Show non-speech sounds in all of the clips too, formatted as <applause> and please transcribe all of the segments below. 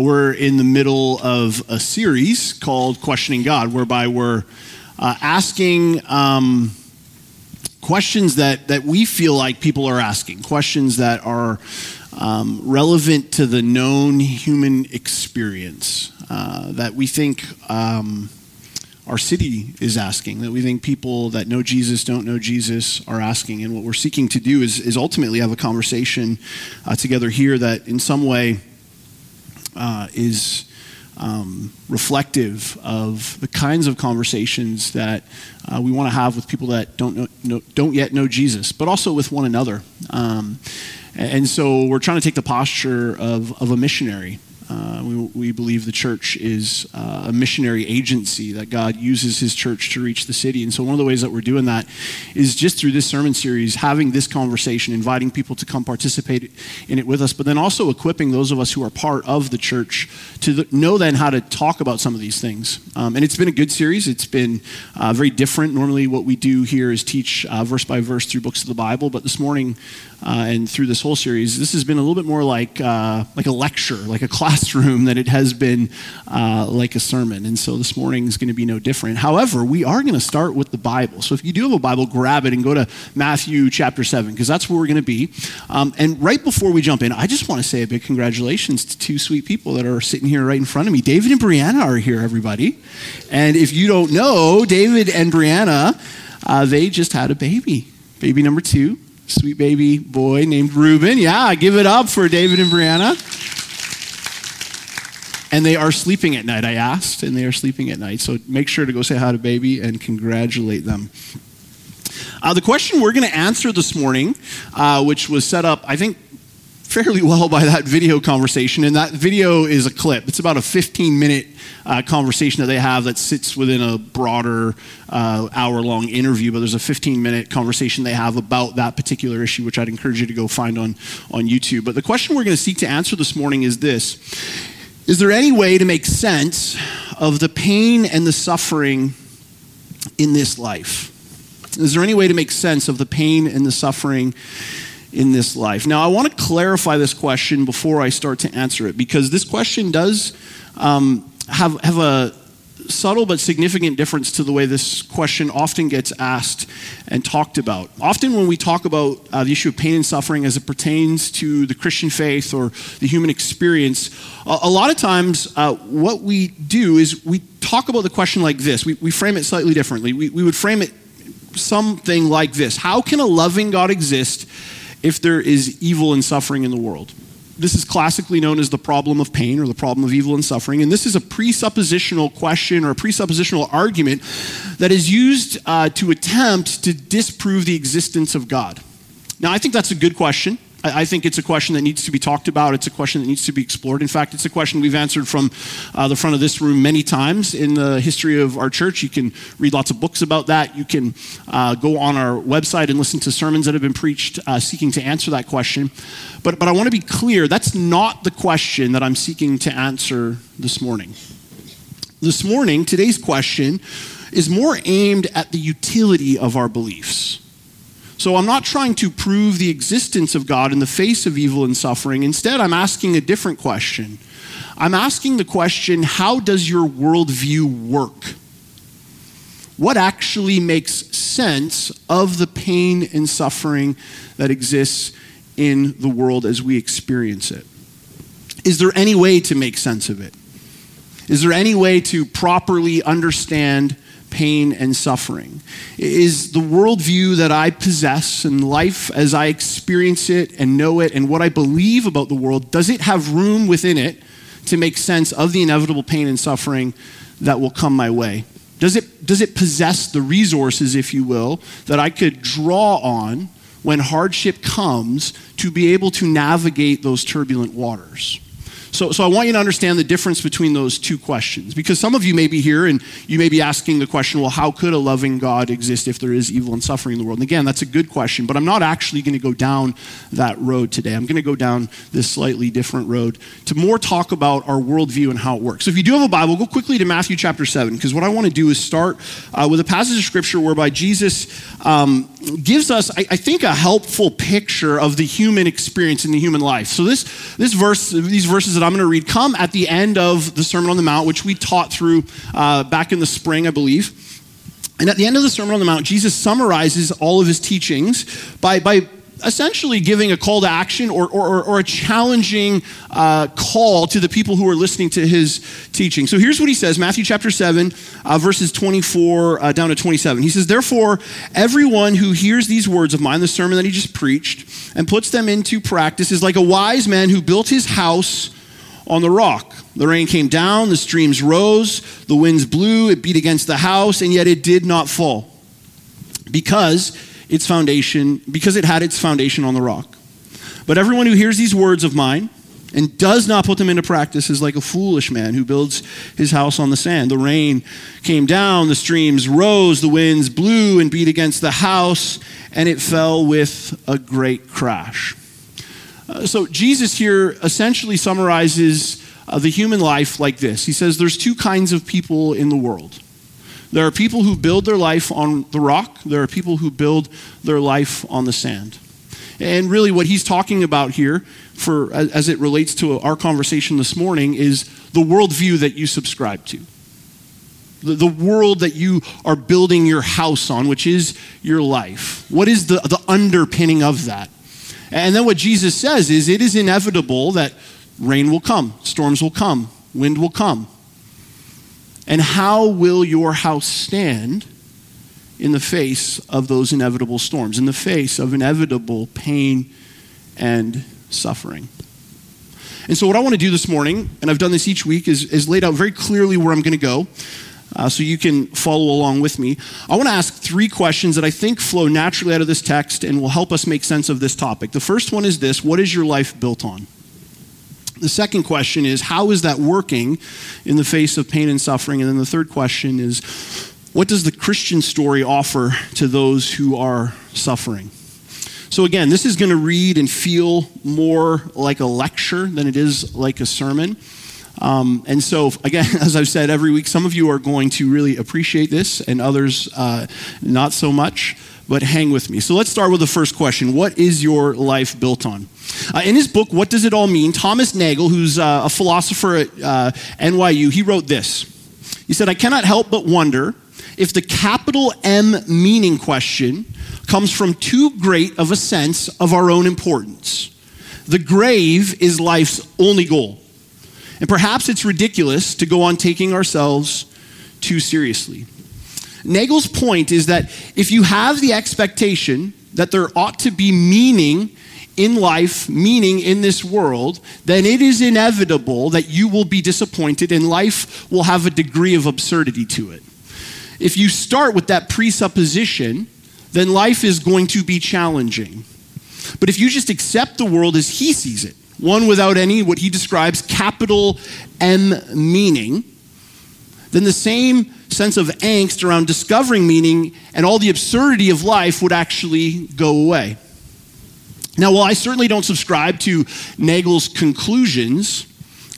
We're in the middle of a series called Questioning God, whereby we're uh, asking um, questions that, that we feel like people are asking, questions that are um, relevant to the known human experience, uh, that we think um, our city is asking, that we think people that know Jesus, don't know Jesus, are asking. And what we're seeking to do is, is ultimately have a conversation uh, together here that in some way, uh, is um, reflective of the kinds of conversations that uh, we want to have with people that don't know, know, don't yet know Jesus, but also with one another. Um, and so we're trying to take the posture of, of a missionary uh, we, we, believe the church is uh, a missionary agency, that God uses his church to reach the city. And so, one of the ways that we're doing that is just through this sermon series, having this conversation, inviting people to come participate in it with us, but then also equipping those of us who are part of the church to the, know then how to talk about some of these things. Um, and it's been a good series. It's been uh, very different. Normally, what we do here is teach uh, verse by verse through books of the Bible, but this morning uh, and through this whole series, this has been a little bit more like, uh, like a lecture, like a classroom than it has been uh, like a sermon. And so this morning is going to be no different. However, we are going to start with the Bible. So if you do have a Bible, grab it and go to Matthew chapter 7, because that's where we're going to be. Um, and right before we jump in, I just want to say a big congratulations to two sweet people that are sitting here right in front of me. David and Brianna are here, everybody. And if you don't know, David and Brianna, uh, they just had a baby, baby number two sweet baby boy named Reuben. Yeah, give it up for David and Brianna. And they are sleeping at night, I asked, and they are sleeping at night. So make sure to go say hi to baby and congratulate them. Uh, the question we're going to answer this morning, uh, which was set up, I think, fairly well by that video conversation. And that video is a clip. It's about a 15 minute uh, conversation that they have that sits within a broader uh, hour long interview. But there's a 15 minute conversation they have about that particular issue, which I'd encourage you to go find on, on YouTube. But the question we're going to seek to answer this morning is this is there any way to make sense of the pain and the suffering in this life? Is there any way to make sense of the pain and the suffering in this life? Now, I want to clarify this question before I start to answer it because this question does um, have, have a subtle but significant difference to the way this question often gets asked and talked about. Often, when we talk about uh, the issue of pain and suffering as it pertains to the Christian faith or the human experience, a, a lot of times uh, what we do is we talk about the question like this. We, we frame it slightly differently. We, we would frame it something like this How can a loving God exist if there is evil and suffering in the world? This is classically known as the problem of pain or the problem of evil and suffering. And this is a presuppositional question or a presuppositional argument that is used uh, to attempt to disprove the existence of God. Now, I think that's a good question. I think it's a question that needs to be talked about. It's a question that needs to be explored. In fact, it's a question we've answered from uh, the front of this room many times in the history of our church. You can read lots of books about that. You can uh, go on our website and listen to sermons that have been preached uh, seeking to answer that question. But, but I want to be clear that's not the question that I'm seeking to answer this morning. This morning, today's question is more aimed at the utility of our beliefs. So I'm not trying to prove the existence of God in the face of evil and suffering. Instead, I'm asking a different question. I'm asking the question how does your worldview work? What actually makes sense of the pain and suffering that exists in the world as we experience it? Is there any way to make sense of it? Is there any way to properly understand pain and suffering? Is the worldview that I possess and life as I experience it and know it and what I believe about the world, does it have room within it to make sense of the inevitable pain and suffering that will come my way? Does it, does it possess the resources, if you will, that I could draw on when hardship comes to be able to navigate those turbulent waters? So, so I want you to understand the difference between those two questions. Because some of you may be here and you may be asking the question, well, how could a loving God exist if there is evil and suffering in the world? And again, that's a good question, but I'm not actually going to go down that road today. I'm going to go down this slightly different road to more talk about our worldview and how it works. So if you do have a Bible, go quickly to Matthew chapter 7, because what I want to do is start uh, with a passage of scripture whereby Jesus um, gives us, I, I think, a helpful picture of the human experience in the human life. So this, this verse, these verses that I'm going to read come at the end of the Sermon on the Mount, which we taught through uh, back in the spring, I believe. And at the end of the Sermon on the Mount, Jesus summarizes all of his teachings by, by essentially giving a call to action or, or, or a challenging uh, call to the people who are listening to his teaching. So here's what he says Matthew chapter 7, uh, verses 24 uh, down to 27. He says, Therefore, everyone who hears these words of mine, the sermon that he just preached, and puts them into practice is like a wise man who built his house on the rock. The rain came down, the streams rose, the winds blew, it beat against the house, and yet it did not fall. Because its foundation, because it had its foundation on the rock. But everyone who hears these words of mine and does not put them into practice is like a foolish man who builds his house on the sand. The rain came down, the streams rose, the winds blew and beat against the house, and it fell with a great crash. Uh, so Jesus here essentially summarizes uh, the human life like this He says there's two kinds of people in the world. There are people who build their life on the rock, there are people who build their life on the sand. And really, what he's talking about here, for, as it relates to our conversation this morning, is the worldview that you subscribe to. The, the world that you are building your house on, which is your life. What is the, the underpinning of that? And then what Jesus says is it is inevitable that rain will come, storms will come, wind will come. And how will your house stand in the face of those inevitable storms, in the face of inevitable pain and suffering? And so, what I want to do this morning, and I've done this each week, is, is laid out very clearly where I'm going to go. Uh, so you can follow along with me. I want to ask three questions that I think flow naturally out of this text and will help us make sense of this topic. The first one is this What is your life built on? The second question is, how is that working in the face of pain and suffering? And then the third question is, what does the Christian story offer to those who are suffering? So, again, this is going to read and feel more like a lecture than it is like a sermon. Um, and so, again, <laughs> as I've said every week, some of you are going to really appreciate this, and others uh, not so much but hang with me. So let's start with the first question What is your life built on? Uh, in his book, What Does It All Mean? Thomas Nagel, who's uh, a philosopher at uh, NYU, he wrote this. He said, I cannot help but wonder if the capital M meaning question comes from too great of a sense of our own importance. The grave is life's only goal. And perhaps it's ridiculous to go on taking ourselves too seriously. Nagel's point is that if you have the expectation that there ought to be meaning in life, meaning in this world, then it is inevitable that you will be disappointed and life will have a degree of absurdity to it. If you start with that presupposition, then life is going to be challenging. But if you just accept the world as he sees it, one without any, what he describes, capital M meaning, then the same sense of angst around discovering meaning and all the absurdity of life would actually go away. Now, while I certainly don't subscribe to Nagel's conclusions,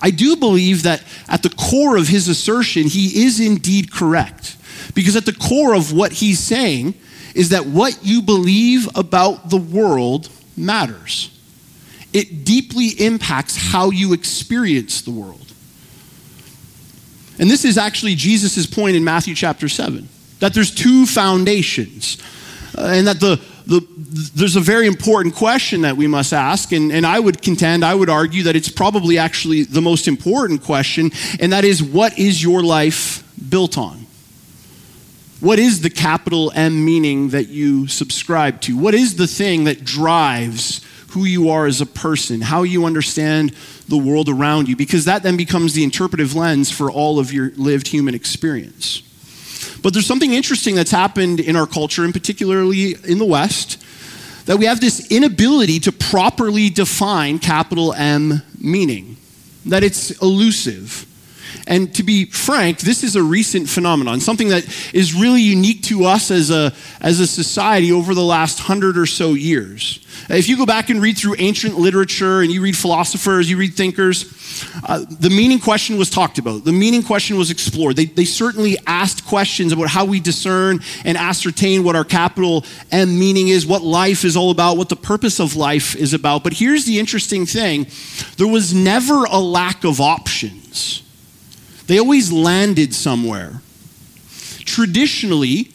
I do believe that at the core of his assertion, he is indeed correct. Because at the core of what he's saying is that what you believe about the world matters. It deeply impacts how you experience the world. And this is actually Jesus' point in Matthew chapter 7 that there's two foundations, uh, and that the, the, there's a very important question that we must ask, and, and I would contend, I would argue that it's probably actually the most important question, and that is what is your life built on? What is the capital M meaning that you subscribe to? What is the thing that drives who you are as a person, how you understand the world around you, because that then becomes the interpretive lens for all of your lived human experience. But there's something interesting that's happened in our culture, and particularly in the West, that we have this inability to properly define capital M meaning, that it's elusive. And to be frank, this is a recent phenomenon, something that is really unique to us as a, as a society over the last hundred or so years. If you go back and read through ancient literature and you read philosophers, you read thinkers, uh, the meaning question was talked about. The meaning question was explored. They, they certainly asked questions about how we discern and ascertain what our capital M meaning is, what life is all about, what the purpose of life is about. But here's the interesting thing there was never a lack of options, they always landed somewhere. Traditionally,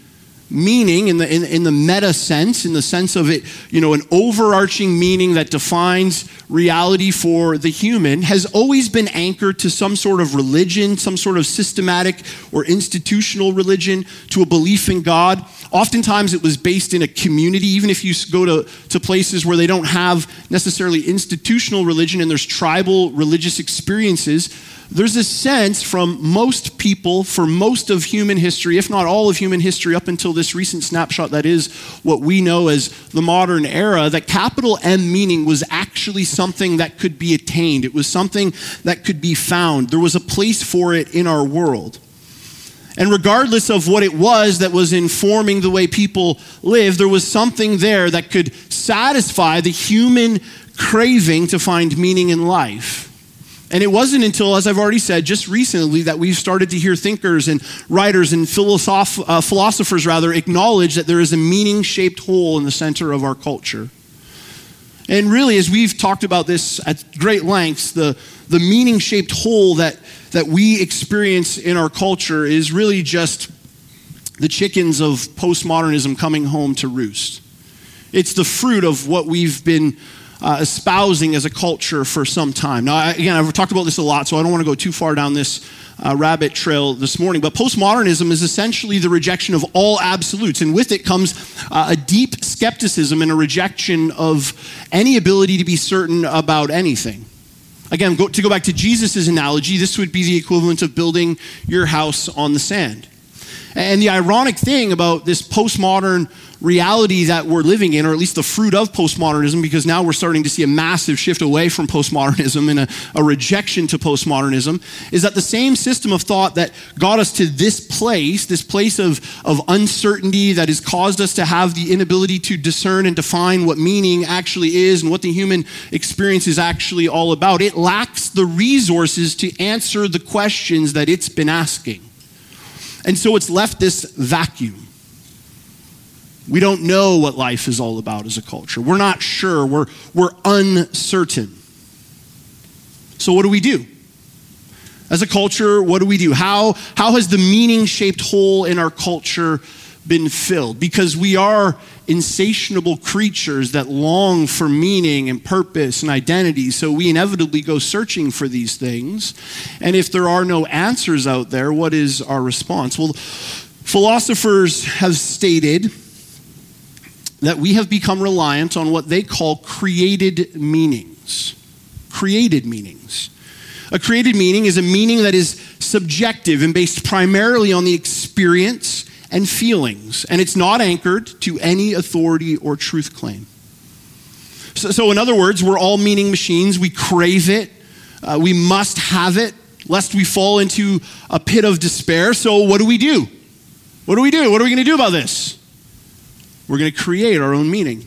meaning in the, in, in, the meta sense, in the sense of it, you know, an overarching meaning that defines reality for the human, has always been anchored to some sort of religion, some sort of systematic or institutional religion, to a belief in God. Oftentimes it was based in a community, even if you go to, to places where they don't have necessarily institutional religion and there's tribal religious experiences there's a sense from most people for most of human history, if not all of human history, up until this recent snapshot that is what we know as the modern era, that capital M meaning was actually something that could be attained. It was something that could be found. There was a place for it in our world. And regardless of what it was that was informing the way people live, there was something there that could satisfy the human craving to find meaning in life. And it wasn't until, as I've already said, just recently that we've started to hear thinkers and writers and philosoph- uh, philosophers, rather, acknowledge that there is a meaning shaped hole in the center of our culture. And really, as we've talked about this at great lengths, the, the meaning shaped hole that, that we experience in our culture is really just the chickens of postmodernism coming home to roost. It's the fruit of what we've been uh, espousing as a culture for some time. Now, again, I've talked about this a lot, so I don't want to go too far down this uh, rabbit trail this morning. But postmodernism is essentially the rejection of all absolutes, and with it comes uh, a deep skepticism and a rejection of any ability to be certain about anything. Again, go, to go back to Jesus' analogy, this would be the equivalent of building your house on the sand. And the ironic thing about this postmodern reality that we're living in, or at least the fruit of postmodernism, because now we're starting to see a massive shift away from postmodernism and a, a, rejection to postmodernism, is that the same system of thought that got us to this place, this place of, of uncertainty that has caused us to have the inability to discern and define what meaning actually is and what the human experience is actually all about, it lacks the resources to answer the questions that it's been asking. And so it's left this vacuum. We don't know what life is all about as a culture. We're not sure. We're, we're uncertain. So, what do we do? As a culture, what do we do? How, how has the meaning shaped hole in our culture been filled? Because we are insatiable creatures that long for meaning and purpose and identity. So we inevitably go searching for these things. And if there are no answers out there, what is our response? Well, philosophers have stated that we have become reliant on what they call created meanings. Created meanings. A created meaning is a meaning that is subjective and based primarily on the experience and feelings, and it's not anchored to any authority or truth claim. So, so in other words, we're all meaning machines. We crave it, uh, we must have it, lest we fall into a pit of despair. So, what do we do? What do we do? What are we going to do about this? We're going to create our own meaning.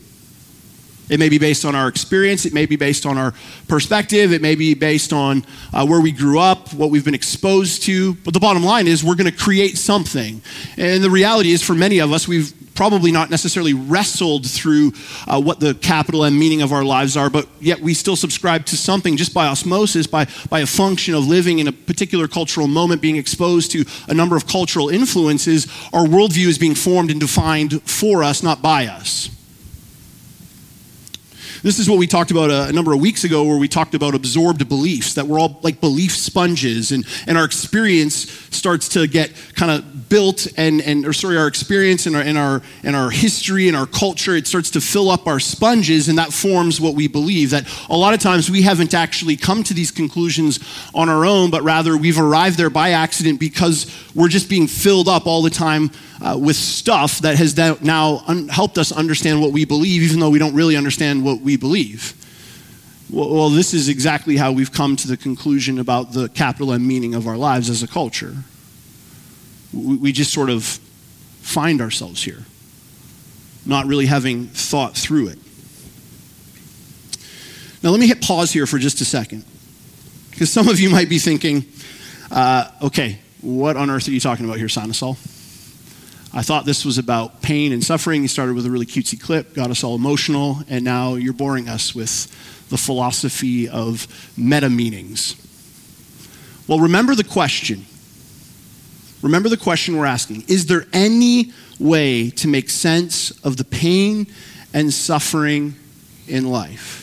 It may be based on our experience, it may be based on our perspective, it may be based on uh, where we grew up, what we've been exposed to. But the bottom line is we're going to create something. And the reality is, for many of us, we've probably not necessarily wrestled through uh, what the capital M meaning of our lives are, but yet we still subscribe to something just by osmosis, by, by a function of living in a particular cultural moment, being exposed to a number of cultural influences. Our worldview is being formed and defined for us, not by us. This is what we talked about a, a, number of weeks ago, where we talked about absorbed beliefs, that we're all like belief sponges, and, and our experience starts to get kind of built, and, and or sorry, our experience and our, and, our, and our history and our culture, it starts to fill up our sponges, and that forms what we believe. That a lot of times we haven't actually come to these conclusions on our own, but rather we've arrived there by accident because we're just being filled up all the time uh, with stuff that has now un- helped us understand what we believe, even though we don't really understand what we believe. Well, well, this is exactly how we've come to the conclusion about the capital M meaning of our lives as a culture. We, just sort of find ourselves here, not really having thought through it. Now, let me hit pause here for just a second, because some of you might be thinking, uh, okay, what on earth are you talking about here, Sinasol? I thought this was about pain and suffering. You started with a really cutesy clip, got us all emotional, and now you're boring us with the philosophy of meta meanings. Well, remember the question. Remember the question we're asking Is there any way to make sense of the pain and suffering in life?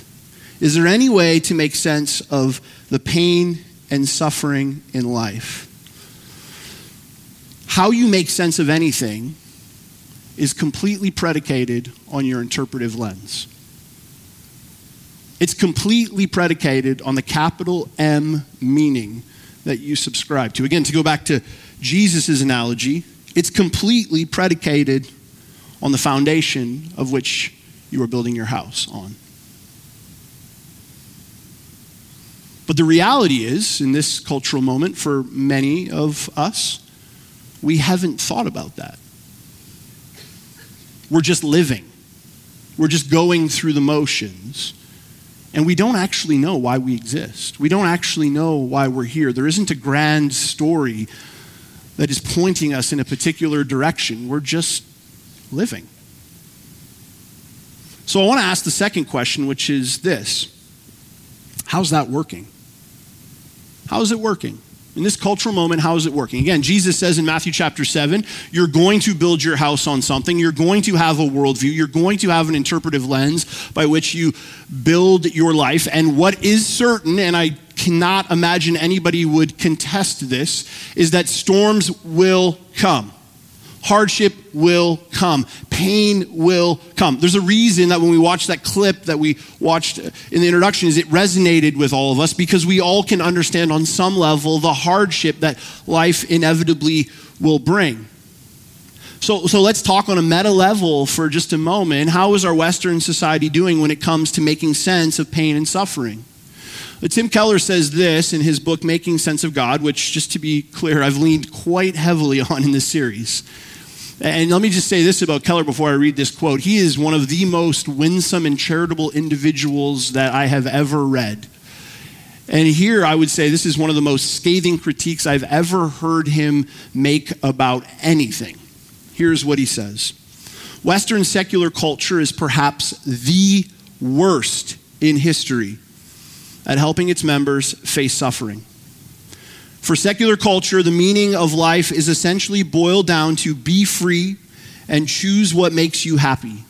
Is there any way to make sense of the pain and suffering in life? How you make sense of anything is completely predicated on your interpretive lens. It's completely predicated on the capital M meaning that you subscribe to. Again, to go back to Jesus' analogy, it's completely predicated on the foundation of which you are building your house on. But the reality is, in this cultural moment, for many of us, we haven't thought about that. We're just living, we're just going through the motions. And we don't actually know why we exist. We don't actually know why we're here. There isn't a grand story that is pointing us in a particular direction. We're just living. So I want to ask the second question, which is this How's that working? How is it working? In this cultural moment, how is it working? Again, Jesus says in Matthew chapter 7, you're going to build your house on something. You're going to have a worldview. You're going to have an interpretive lens by which you build your life. And what is certain, and I cannot imagine anybody would contest this, is that storms will come. Hardship will come. Pain will come. There's a reason that when we watched that clip that we watched in the introduction is it resonated with all of us because we all can understand on some level the hardship that life inevitably will bring. So, so let's talk on a meta level for just a moment. How is our Western society doing when it comes to making sense of pain and suffering? Tim Keller says this in his book, Making Sense of God, which, just to be clear, I've leaned quite heavily <laughs> on in this series. And let me just say this about Keller before I read this quote. He is one of the most winsome and charitable individuals that I have ever read. And here I would say this is one of the most scathing critiques I've ever heard him make about anything. Here's what he says Western secular culture is perhaps the worst in history at helping its members face suffering. For secular culture, the meaning of life is essentially boiled down to be free and choose what makes you happy.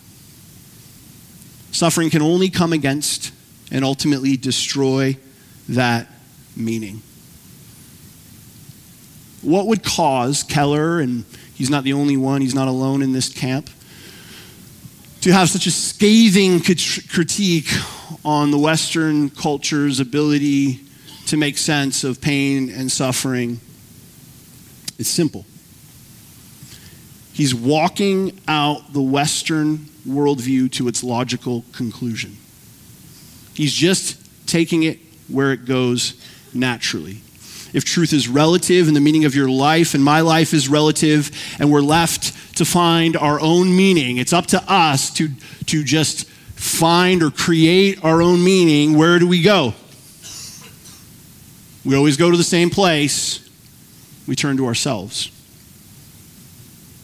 Suffering can only come against and ultimately destroy that meaning. What would cause Keller, and he's not the only one, he's not alone in this camp, to have such a scathing critique on the Western culture's ability to make sense of pain and suffering. It's simple. He's walking out the Western worldview to its logical conclusion. He's just taking it where it goes naturally. If truth is relative and the meaning of your life and my life is relative, and we're left to find our own meaning, it's up to us to, to just find or create our own meaning. Where do we go? We always go to the same place. We turn to ourselves.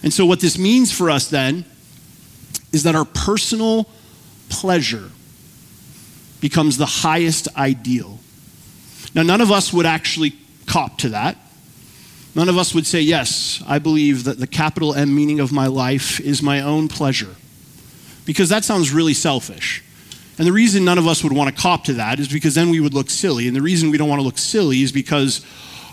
And so, what this means for us then is that our personal pleasure becomes the highest ideal. Now, none of us would actually cop to that. None of us would say, Yes, I believe that the capital M meaning of my life is my own pleasure. Because that sounds really selfish. And the reason none of us would want to cop to that is because then we would look silly. And the reason we don't want to look silly is because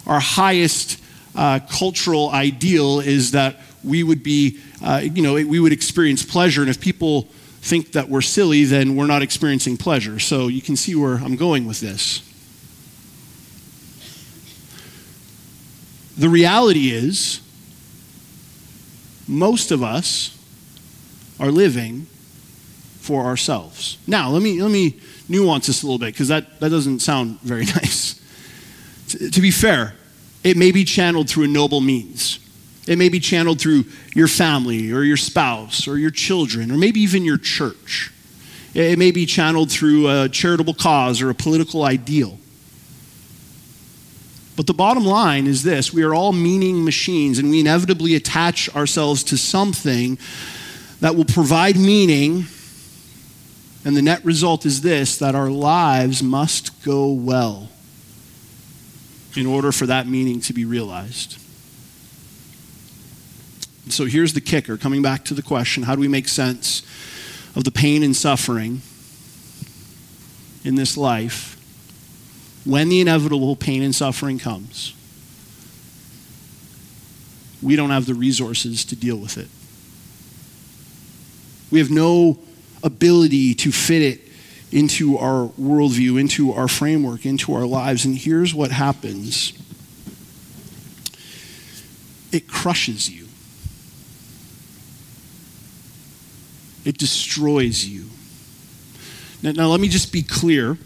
our highest uh, cultural ideal is that we would be, uh, you know, we would experience pleasure. And if people think that we're silly, then we're not experiencing pleasure. So you can see where I'm going with this. The reality is, most of us are living for ourselves. Now, let me, let me nuance this a little bit because that, that doesn't sound very <laughs> nice. to, to be fair, it may be channeled through a noble means. It may be channeled through your family or your spouse or your children or maybe even your church. It may be channeled through a charitable cause or a political ideal. But the bottom line is this we are all meaning machines, and we inevitably attach ourselves to something that will provide meaning. And the net result is this that our lives must go well in order for that meaning to be realized. So here's the kicker coming back to the question how do we make sense of the pain and suffering in this life when the inevitable pain and suffering comes? We don't have the resources to deal with it. We have no ability to fit it into our worldview, into our framework, into our lives. And here's what happens it crushes you, it destroys you. Now, now let me just be clear,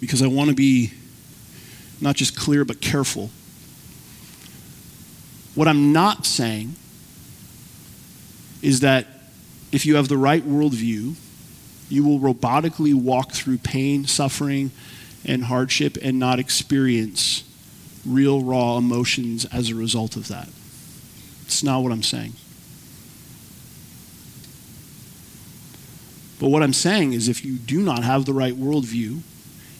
because I want to be not just clear, but careful. What I'm not saying is that if you have the right worldview, you will robotically walk through pain, suffering, and hardship and not experience real, raw emotions as a result of that. It's not what I'm saying. But what I'm saying is if you do not have the right worldview,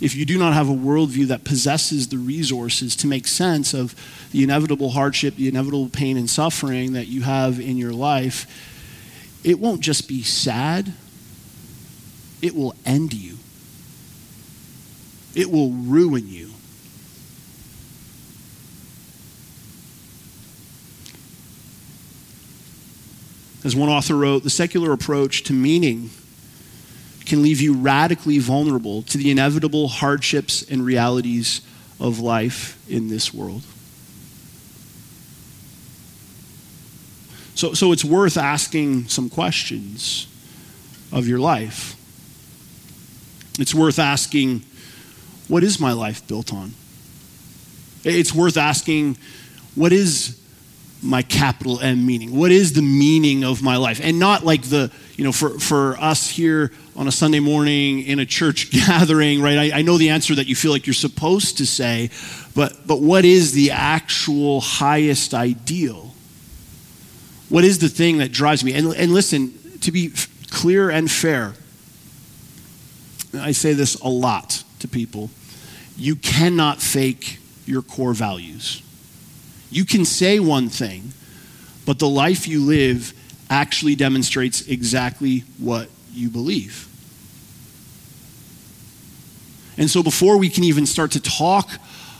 if you do not have a worldview that possesses the resources to make sense of the inevitable hardship, the inevitable pain and suffering that you have in your life, it won't just be sad, it will end you, it will ruin you. As one author wrote, the secular approach to meaning can leave you radically vulnerable to the inevitable hardships and realities of life in this world. So, so it's worth asking some questions of your life. It's worth asking, what is my life built on? It's worth asking, what is my capital M meaning? What is the meaning of my life? And not like the, you know, for, for us here on a Sunday morning in a church <laughs> gathering, right? I, I know the answer that you feel like you're supposed to say, but, but what is the actual highest ideal? What is the thing that drives me? And, and listen, to be clear and fair, I say this a lot to people you cannot fake your core values. You can say one thing, but the life you live actually demonstrates exactly what you believe. And so before we can even start to talk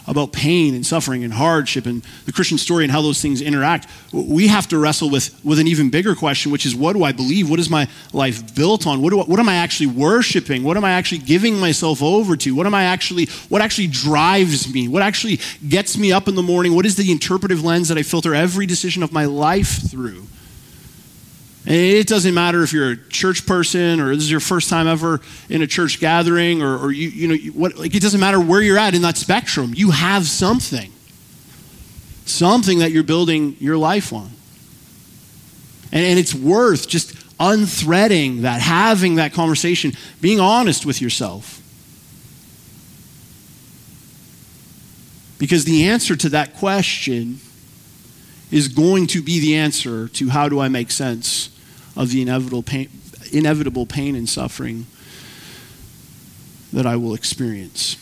about pain and suffering and hardship and the Christian story and how those things interact, we have to wrestle with, with an even bigger question, which is what do I believe? What is my life built on? What, I, what am I actually worshiping? What am I actually giving myself over to? What am I actually, what actually drives me? What actually gets me up in the morning? What is the interpretive lens that I filter every decision of my life through? It doesn't matter if you're a church person or this is your first time ever in a church gathering or, or you, you know, what, like it doesn't matter where you're at in that spectrum. You have something, something that you're building your life on. And, and it's worth just unthreading that, having that conversation, being honest with yourself. Because the answer to that question is going to be the answer to how do I make sense of the inevitable pain, inevitable pain and suffering that I will experience.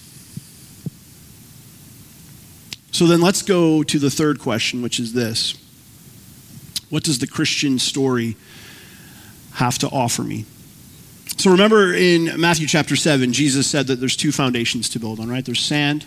So then let's go to the third question, which is this What does the Christian story have to offer me? So remember in Matthew chapter 7, Jesus said that there's two foundations to build on, right? There's sand,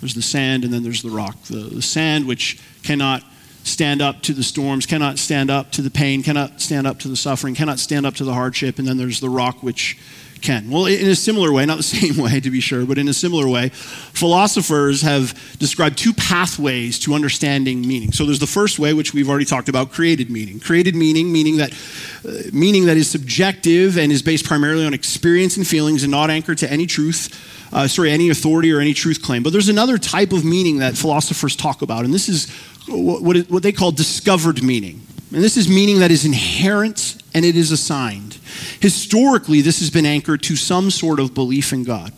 there's the sand, and then there's the rock. The, the sand, which cannot stand up to the storms, cannot stand up to the pain, cannot stand up to the suffering, cannot stand up to the hardship. And then there's the rock which can. Well, in a similar way, not the <laughs> same way to be sure, but in a similar way, philosophers have described two pathways to understanding meaning. So there's the first way, which we've already talked about, created meaning. Created meaning, meaning that, uh, meaning that is subjective and is based primarily on experience and feelings and not anchored to any truth. Uh, sorry, any authority or any truth claim. But there's another type of meaning that philosophers talk about, and this is what, what they call discovered meaning. And this is meaning that is inherent and it is assigned. Historically, this has been anchored to some sort of belief in God.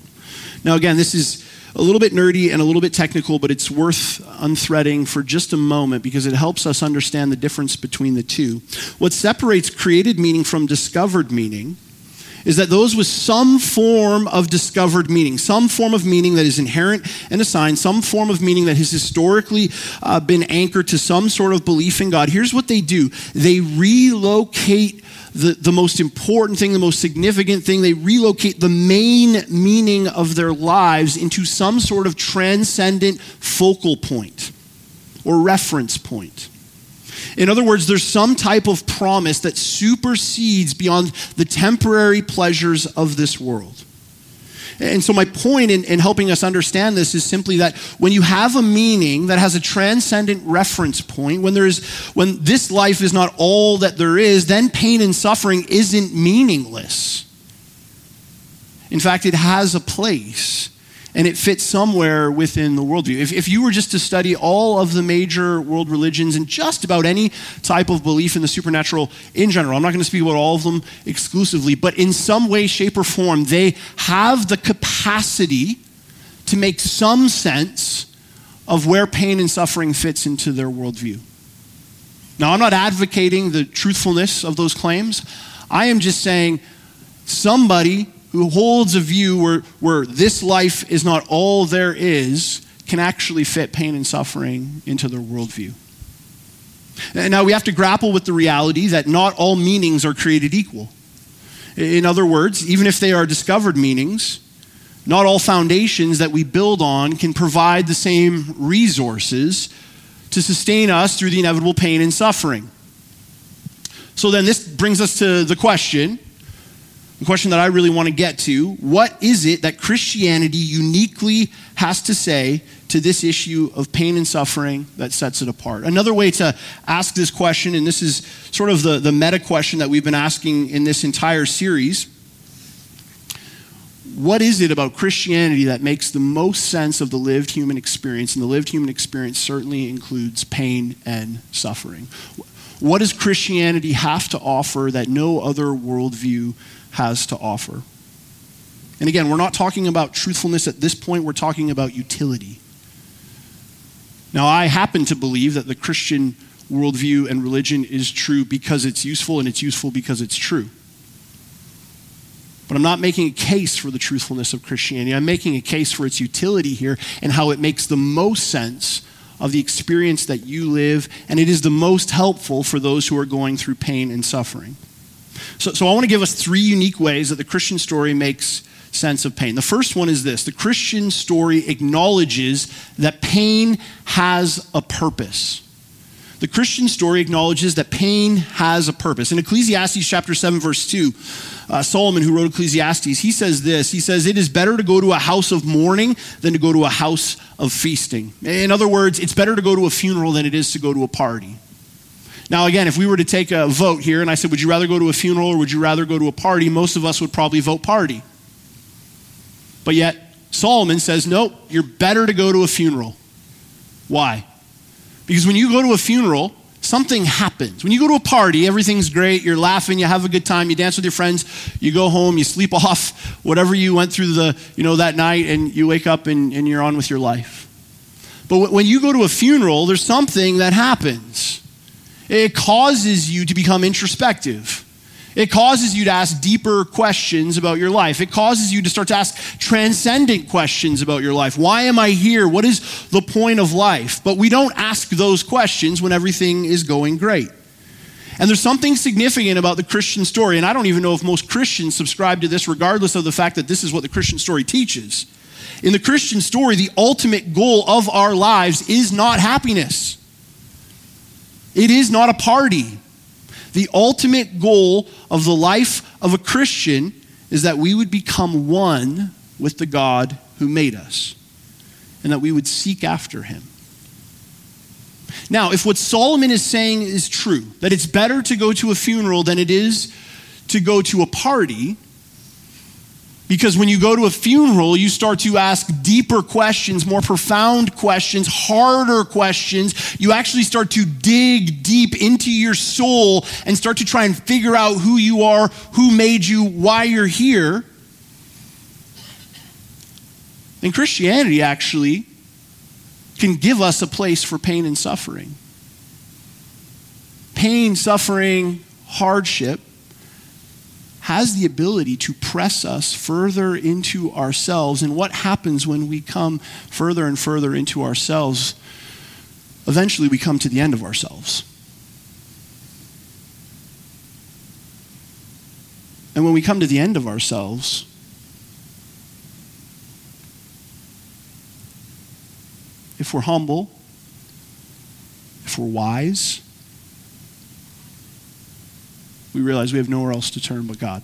Now, again, this is a little bit nerdy and a little bit technical, but it's worth unthreading for just a moment because it helps us understand the difference between the two. What separates created meaning from discovered meaning is that those with some form of discovered meaning, some form of meaning that is inherent and assigned, some form of meaning that has historically uh, been anchored to some sort of belief in God, here's what they do they relocate the, the most important thing, the most significant thing. They relocate the main meaning of their lives into some sort of transcendent focal point or reference point. In other words, there's some type of promise that supersedes beyond the temporary pleasures of this world. And so, my point in, in, helping us understand this is simply that when you have a meaning that has a transcendent reference point, when, there is, when this life is not all that there is, then pain and suffering isn't meaningless. In fact, it has a place and it fits somewhere within the worldview. If, if you were just to study all of the major world religions and just about any type of belief in the supernatural in general, I'm not going to speak about all of them exclusively, but in some way, shape, or form, they have the capacity to make some sense of where pain and suffering fits into their worldview. Now, I'm not advocating the truthfulness of those claims. I am just saying somebody who holds a view where, where this life is not all there is can actually fit pain and suffering into their worldview. And now we have to grapple with the reality that not all meanings are created equal. In other words, even if they are discovered meanings, not all foundations that we build on can provide the same resources to sustain us through the inevitable pain and suffering. So then this brings us to the question the question that I really want to get to what is it that Christianity uniquely has to say to this issue of pain and suffering that sets it apart? Another way to ask this question, and this is sort of the, the meta question that we've been asking in this entire series what is it about Christianity that makes the most sense of the lived human experience? And the lived human experience certainly includes pain and suffering. What does Christianity have to offer that no other worldview has to offer. And again, we're not talking about truthfulness at this point, we're talking about utility. Now, I happen to believe that the Christian worldview and religion is true because it's useful, and it's useful because it's true. But I'm not making a case for the truthfulness of Christianity. I'm making a case for its utility here and how it makes the most sense of the experience that you live, and it is the most helpful for those who are going through pain and suffering. So, so I want to give us three unique ways that the Christian story makes sense of pain. The first one is this the Christian story acknowledges that pain has a purpose. The Christian story acknowledges that pain has a purpose. In Ecclesiastes chapter 7, verse 2, uh, Solomon, who wrote Ecclesiastes, he says this He says, It is better to go to a house of mourning than to go to a house of feasting. In other words, it's better to go to a funeral than it is to go to a party. Now, again, if we were to take a vote here and I said, Would you rather go to a funeral or would you rather go to a party? Most of us would probably vote party. But yet, Solomon says, Nope, you're better to go to a funeral. Why? Because when you go to a funeral, something happens. When you go to a party, everything's great, you're laughing, you have a good time, you dance with your friends, you go home, you sleep <laughs> off whatever you went through the, you know, that night, and you wake up and, and you're on with your life. But when you go to a funeral, there's something that happens. It causes you to become introspective. It causes you to ask deeper questions about your life. It causes you to start to ask transcendent questions about your life. Why am I here? What is the point of life? But we don't ask those questions when everything is going great. And there's something significant about the Christian story, and I don't even know if most Christians subscribe to this, regardless of the fact that this is what the Christian story teaches. In the Christian story, the ultimate goal of our lives is not happiness. It is not a party. The ultimate goal of the life of a Christian is that we would become one with the God who made us and that we would seek after him. Now, if what Solomon is saying is true, that it's better to go to a funeral than it is to go to a party, because when you go to a funeral, you start to ask deeper questions, more profound questions, harder questions. You actually start to dig deep into your soul and start to try and figure out who you are, who made you, why you're here. And Christianity actually can give us a place for pain and suffering. Pain, suffering, hardship has the ability to press us further into ourselves. And what happens when we come further and further into ourselves? Eventually, we come to the end of ourselves. And when we come to the end of ourselves, if we're humble, if we're wise, we realize we have nowhere else to turn but God.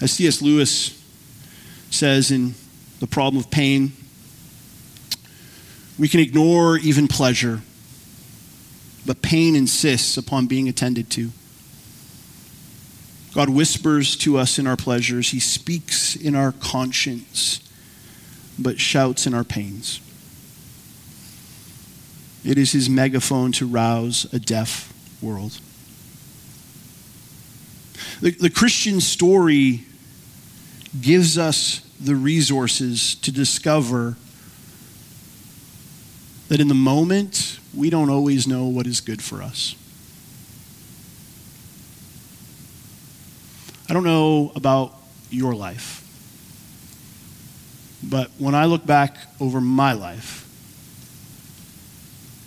As C.S. Lewis says in The Problem of Pain, we can ignore even pleasure, but pain insists upon being attended to. God whispers to us in our pleasures, He speaks in our conscience, but shouts in our pains. It is His megaphone to rouse a deaf world. The, the Christian story gives us the resources to discover that in the moment, we don't always know what is good for us. I don't know about your life, but when I look back over my life,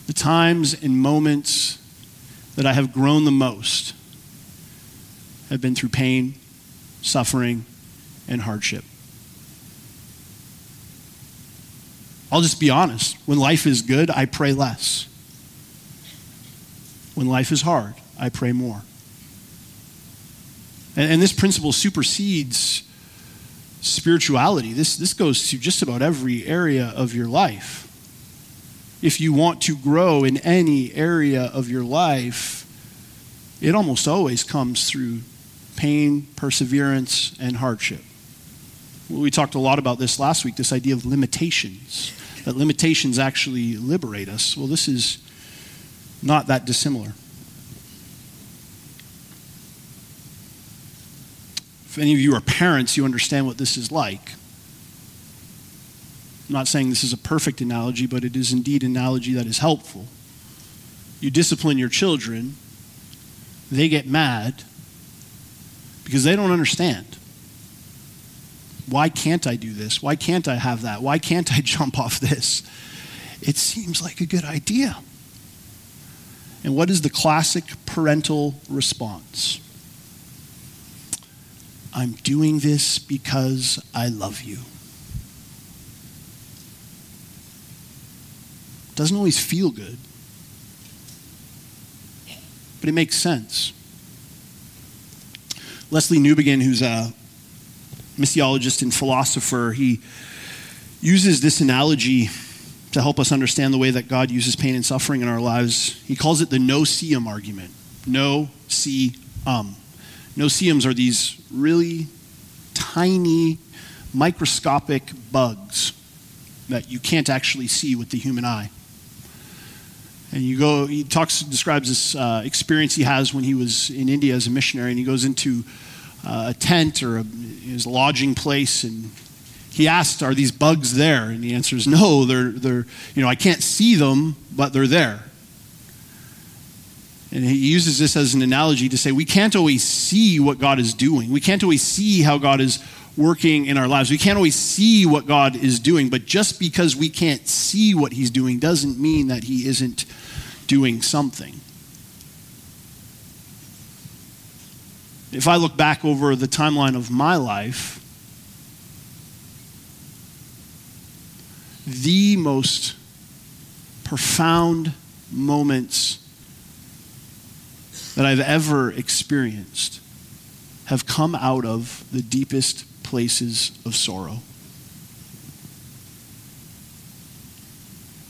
the times and moments that I have grown the most have been through pain, suffering, and hardship. I'll just be honest. When life is good, I pray less. When life is hard, I pray more. And, and this principle supersedes spirituality. This, this goes to just about every area of your life. If you want to grow in any area of your life, it almost always comes through pain, perseverance, and hardship. We talked a lot about this last week this idea of limitations, that limitations actually liberate us. Well, this is not that dissimilar. If any of you are parents, you understand what this is like. I'm not saying this is a perfect analogy, but it is indeed an analogy that is helpful. You discipline your children, they get mad, because they don't understand. Why can't I do this? Why can't I have that? Why can't I <laughs> jump off this? It seems like a good idea. And what is the classic parental response? I'm doing this because I love you. Doesn't always feel good, but it makes sense. Lesslie Newbigin, who's a missiologist and philosopher, he uses this analogy to help us understand the way that God uses pain and suffering in our lives. He calls it the no-see-um argument. No see um. No-see-ums are these really tiny, microscopic bugs that you can't actually see with the human eye. And you go, he talks, describes this uh, experience he has when he was in India as a missionary, and he goes into uh, a tent or a, his lodging place, and he asked, "Are these bugs there?" And the answer is, "No, they're they're you know I can't see them, but they're there." And he uses this as an analogy to say we can't always see what God is doing. We can't always see how God is working in our lives. We can't always see what God is doing, but just because we can't see what He's doing doesn't mean that He isn't doing something. If I look back over the timeline of my life, the most profound moments that I've ever experienced have come out of the deepest places of sorrow.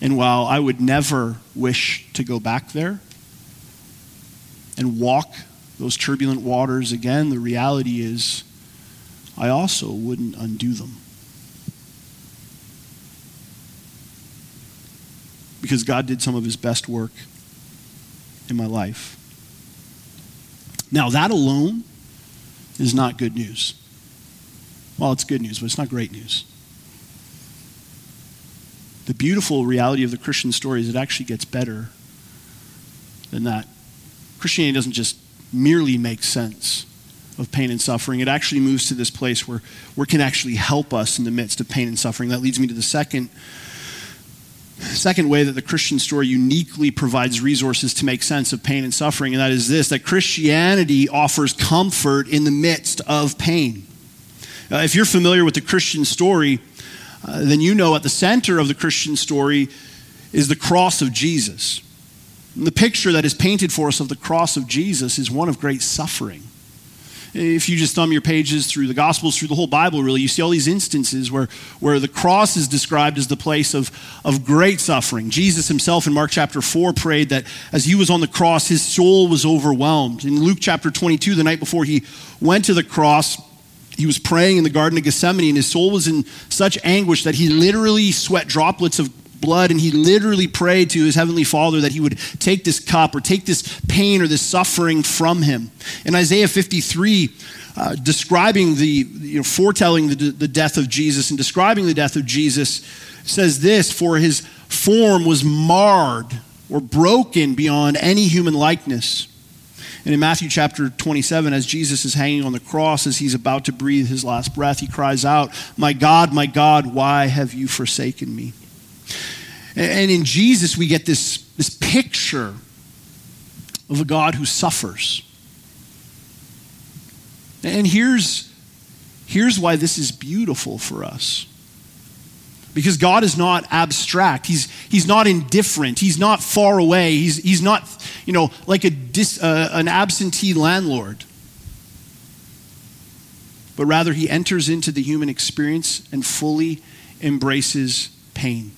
And while I would never wish to go back there and walk those turbulent waters again, the reality is I also wouldn't undo them. Because God did some of his best work in my life. Now, that alone is not good news. Well, it's good news, but it's not great news. The beautiful reality of the Christian story is it actually gets better than that. Christianity doesn't just merely make sense of pain and suffering. It actually moves to this place where, where it can actually help us in the midst of pain and suffering. That leads me to the second, second way that the Christian story uniquely provides resources to make sense of pain and suffering, and that is this that Christianity offers comfort in the midst of pain. Uh, if you're familiar with the Christian story, uh, then you know at the center of the Christian story is the cross of Jesus. And the picture that is painted for us of the cross of Jesus is one of great suffering. If you just thumb your pages through the Gospels, through the whole Bible, really, you see all these instances where, where the cross is described as the place of, of great suffering. Jesus himself in Mark chapter 4 prayed that as he was on the cross, his soul was overwhelmed. In Luke chapter 22, the night before he went to the cross, he was praying in the Garden of Gethsemane, and his soul was in such anguish that he literally sweat droplets of blood, and he literally prayed to his heavenly Father that he would take this cup or take this pain or this suffering from him. In Isaiah 53, uh, describing the, you know, foretelling the, the death of Jesus and describing the death of Jesus, says this For his form was marred or broken beyond any human likeness and in Matthew chapter 27, as Jesus is hanging on the cross, as he's about to breathe his last breath, he cries out, My God, my God, why have you forsaken me? And in Jesus, we get this, this picture of a God who suffers. And here's, here's why this is beautiful for us. Because God is not abstract. He's, he's not indifferent. He's not far away. He's, he's not, you know, like a dis, uh, an absentee landlord. But rather, he enters into the human experience and fully embraces pain.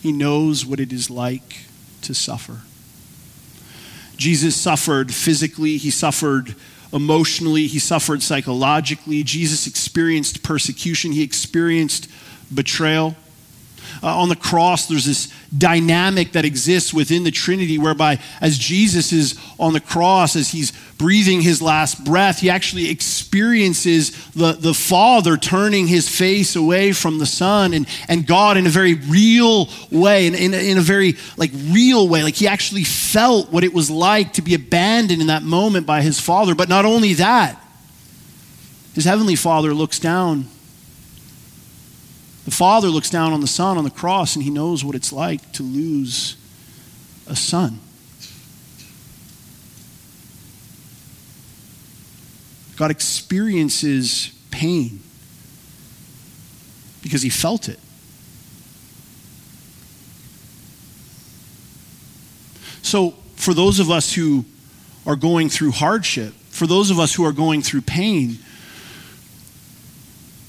He knows what it is like to suffer. Jesus suffered physically, he suffered emotionally, he suffered psychologically. Jesus experienced persecution, he experienced betrayal. Uh, on the cross, there's this dynamic that exists within the Trinity whereby, as Jesus is on the cross, as he's breathing his last breath, he actually experiences the, the Father turning his face away from the Son and, and God in a very real way, in, in, in a very like real way. Like he actually felt what it was like to be abandoned in that moment by his Father. But not only that, his Heavenly Father looks down the Father looks down on the Son on the cross and he knows what it's like to lose a son. God experiences pain because he felt it. So, for those of us who are going through hardship, for those of us who are going through pain,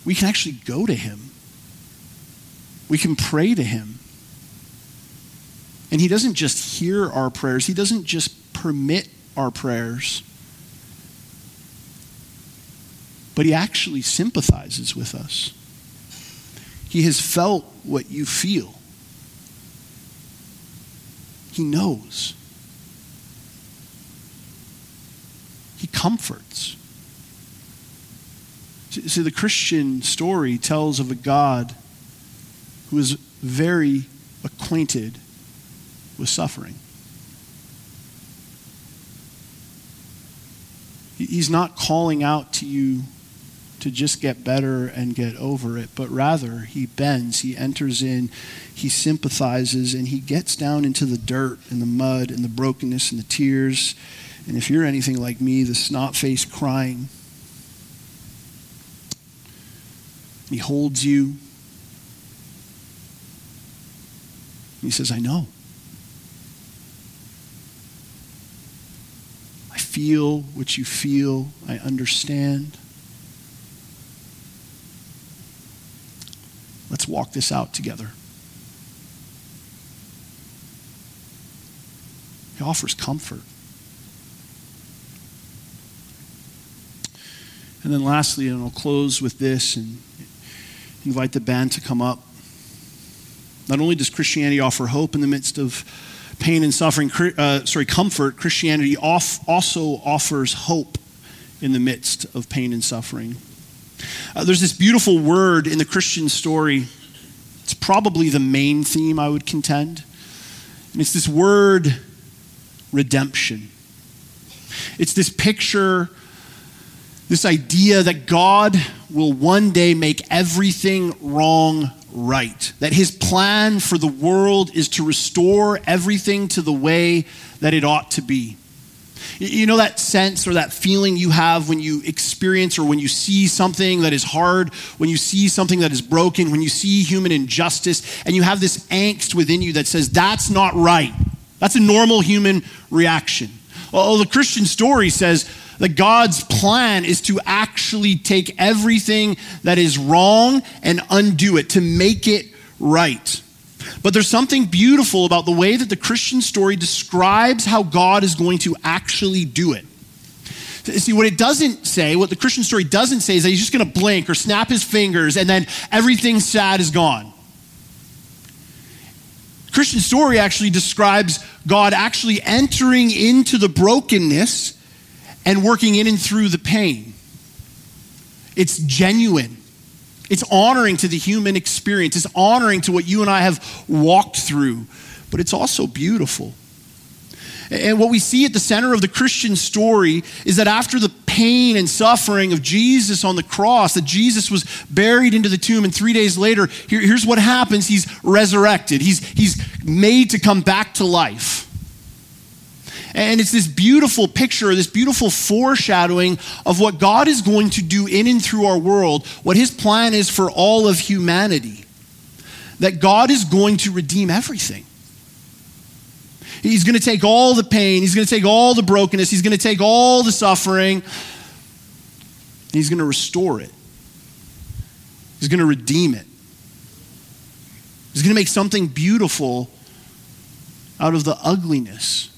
we can actually go to him we can pray to Him. And He doesn't just hear our prayers, He doesn't just permit our prayers, but He actually sympathizes with us. He has felt what you feel, He knows. He comforts. See, the Christian story tells of a God who is very acquainted with suffering. He's not calling out to you to just get better and get over it, but rather he bends, he enters in, he sympathizes, and he gets down into the dirt and the mud and the brokenness and the tears. And if you're anything like me, the snot face crying, he holds you He says, I know. I feel what you feel. I understand. Let's walk this out together. He offers comfort. And then lastly, and I'll close with this and invite the band to come up. Not only does Christianity offer hope in the midst of pain and suffering, uh, sorry, comfort, Christianity off, also offers hope in the midst of pain and suffering. Uh, there's this beautiful word in the Christian story. It's probably the main theme, I would contend. And it's this word redemption. It's this picture, this idea that God will one day make everything wrong right. That his plan for the world is to restore everything to the way that it ought to be. You know that sense or that feeling you have when you experience or when you see something that is hard, when you see something that is broken, when you see human injustice, and you have this angst within you that says, that's not right. That's a normal human reaction. Well, the Christian story says that God's plan is to actually take everything that is wrong and undo it, to make it right. But there's something beautiful about the way that the Christian story describes how God is going to actually do it. See, what it doesn't say, what the Christian story doesn't say, is that he's just going to blink or snap his fingers and then everything sad is gone. Christian story actually describes God actually entering into the brokenness and working in and through the pain. It's genuine. It's honoring to the human experience. It's honoring to what you and I have walked through, but it's also beautiful. And what we see at the center of the Christian story is that after the pain and suffering of Jesus on the cross, that Jesus was buried into the tomb, and three days later, here, here's what happens He's resurrected, he's, he's made to come back to life. And it's this beautiful picture, this beautiful foreshadowing of what God is going to do in and through our world, what His plan is for all of humanity. That God is going to redeem everything. He's going to take all the pain, He's going to take all the brokenness, He's going to take all the suffering, He's going to restore it. He's going to redeem it. He's going to make something beautiful out of the ugliness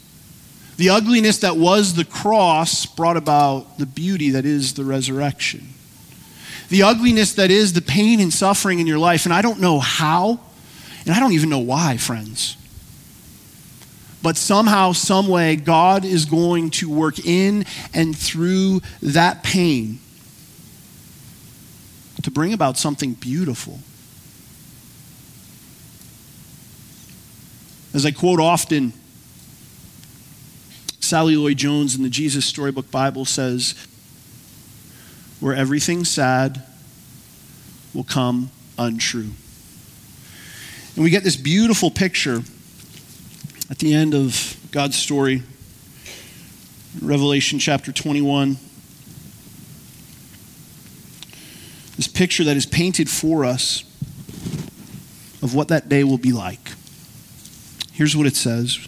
the ugliness that was the cross brought about the beauty that is the resurrection. The ugliness that is the pain and suffering in your life, and I don't know how, and I don't even know why, friends. But somehow, some way, God is going to work in and through that pain to bring about something beautiful. As I quote often, Sally Lloyd Jones in the Jesus Storybook Bible says, where everything sad will come untrue. And we get this beautiful picture at the end of God's story, Revelation chapter 21. This picture that is painted for us of what that day will be like. Here's what it says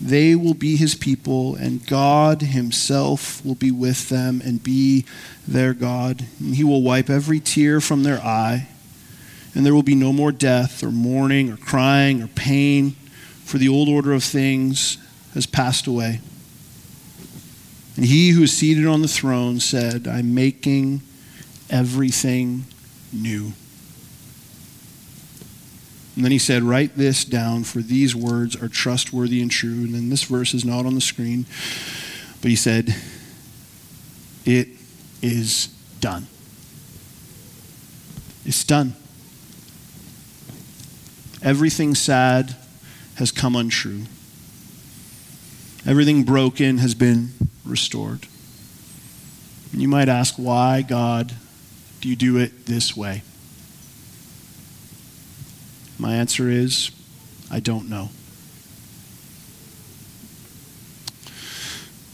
They will be his people, and God himself will be with them and be their God. And he will wipe every tear from their eye, and there will be no more death, or mourning, or crying, or pain, for the old order of things has passed away. And he who is seated on the throne said, I'm making everything new. And then he said, Write this down, for these words are trustworthy and true. And then this verse is not on the screen, but he said, It is done. It's done. Everything sad has come untrue. Everything broken has been restored. And You might ask, why, God, do you do it this way? My answer is, I don't know.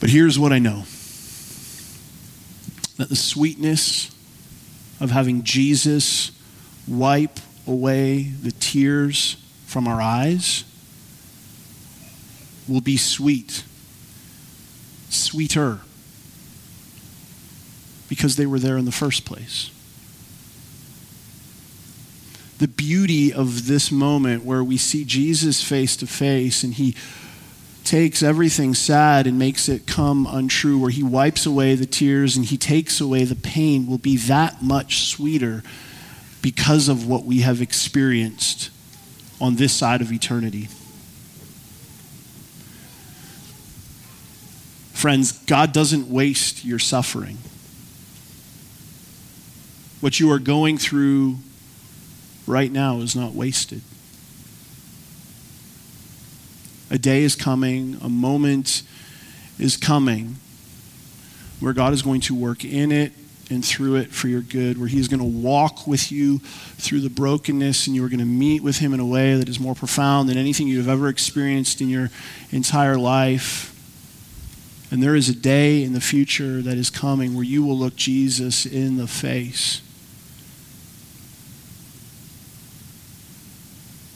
But here's what I know that the sweetness of having Jesus wipe away the tears from our eyes will be sweet, sweeter, because they were there in the first place. The beauty of this moment where we see Jesus face to face and he takes everything sad and makes it come untrue, where he wipes away the tears and he takes away the pain, will be that much sweeter because of what we have experienced on this side of eternity. Friends, God doesn't waste your suffering. What you are going through right now is not wasted. A day is coming, a moment is coming where God is going to work in it and through it for your good, where He's going to walk with you through the brokenness and you are going to meet with Him in a way that is more profound than anything you have ever experienced in your entire life. And there is a day in the future that is coming where you will look Jesus in the face.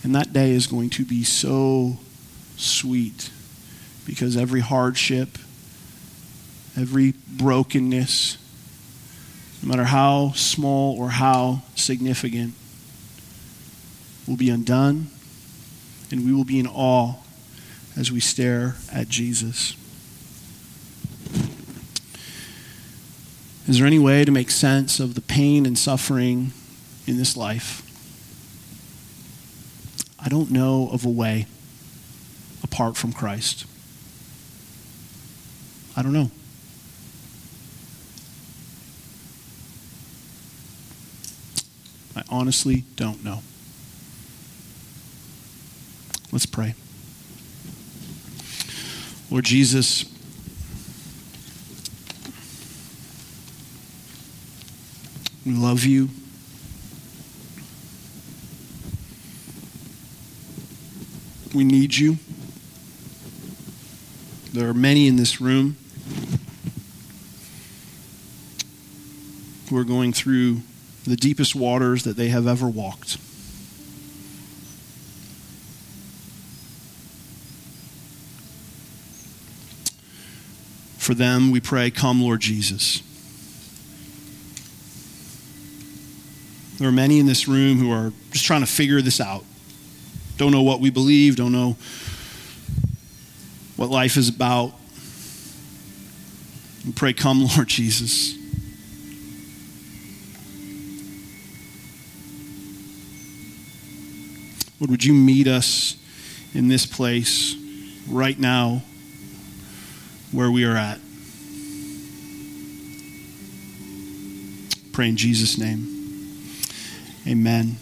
And that day is going to be so sweet because every hardship, every brokenness, no matter how small or how significant, will be undone, and we will be in awe as we stare at Jesus. Is there any way to make sense of the pain and suffering in this life? I don't know of a way apart from Christ. I don't know. I honestly don't know. Let's pray. Lord Jesus, we love you. We need you. There are many in this room who are going through the deepest waters that they have ever walked. For them, we pray, Come, Lord Jesus. There are many in this room who are just trying to figure this out. Don't know what we believe, don't know what life is about. Pray, Come, <laughs> Lord Jesus. Lord, would you meet us in this place right now where we are at? Pray in Jesus' name. Amen.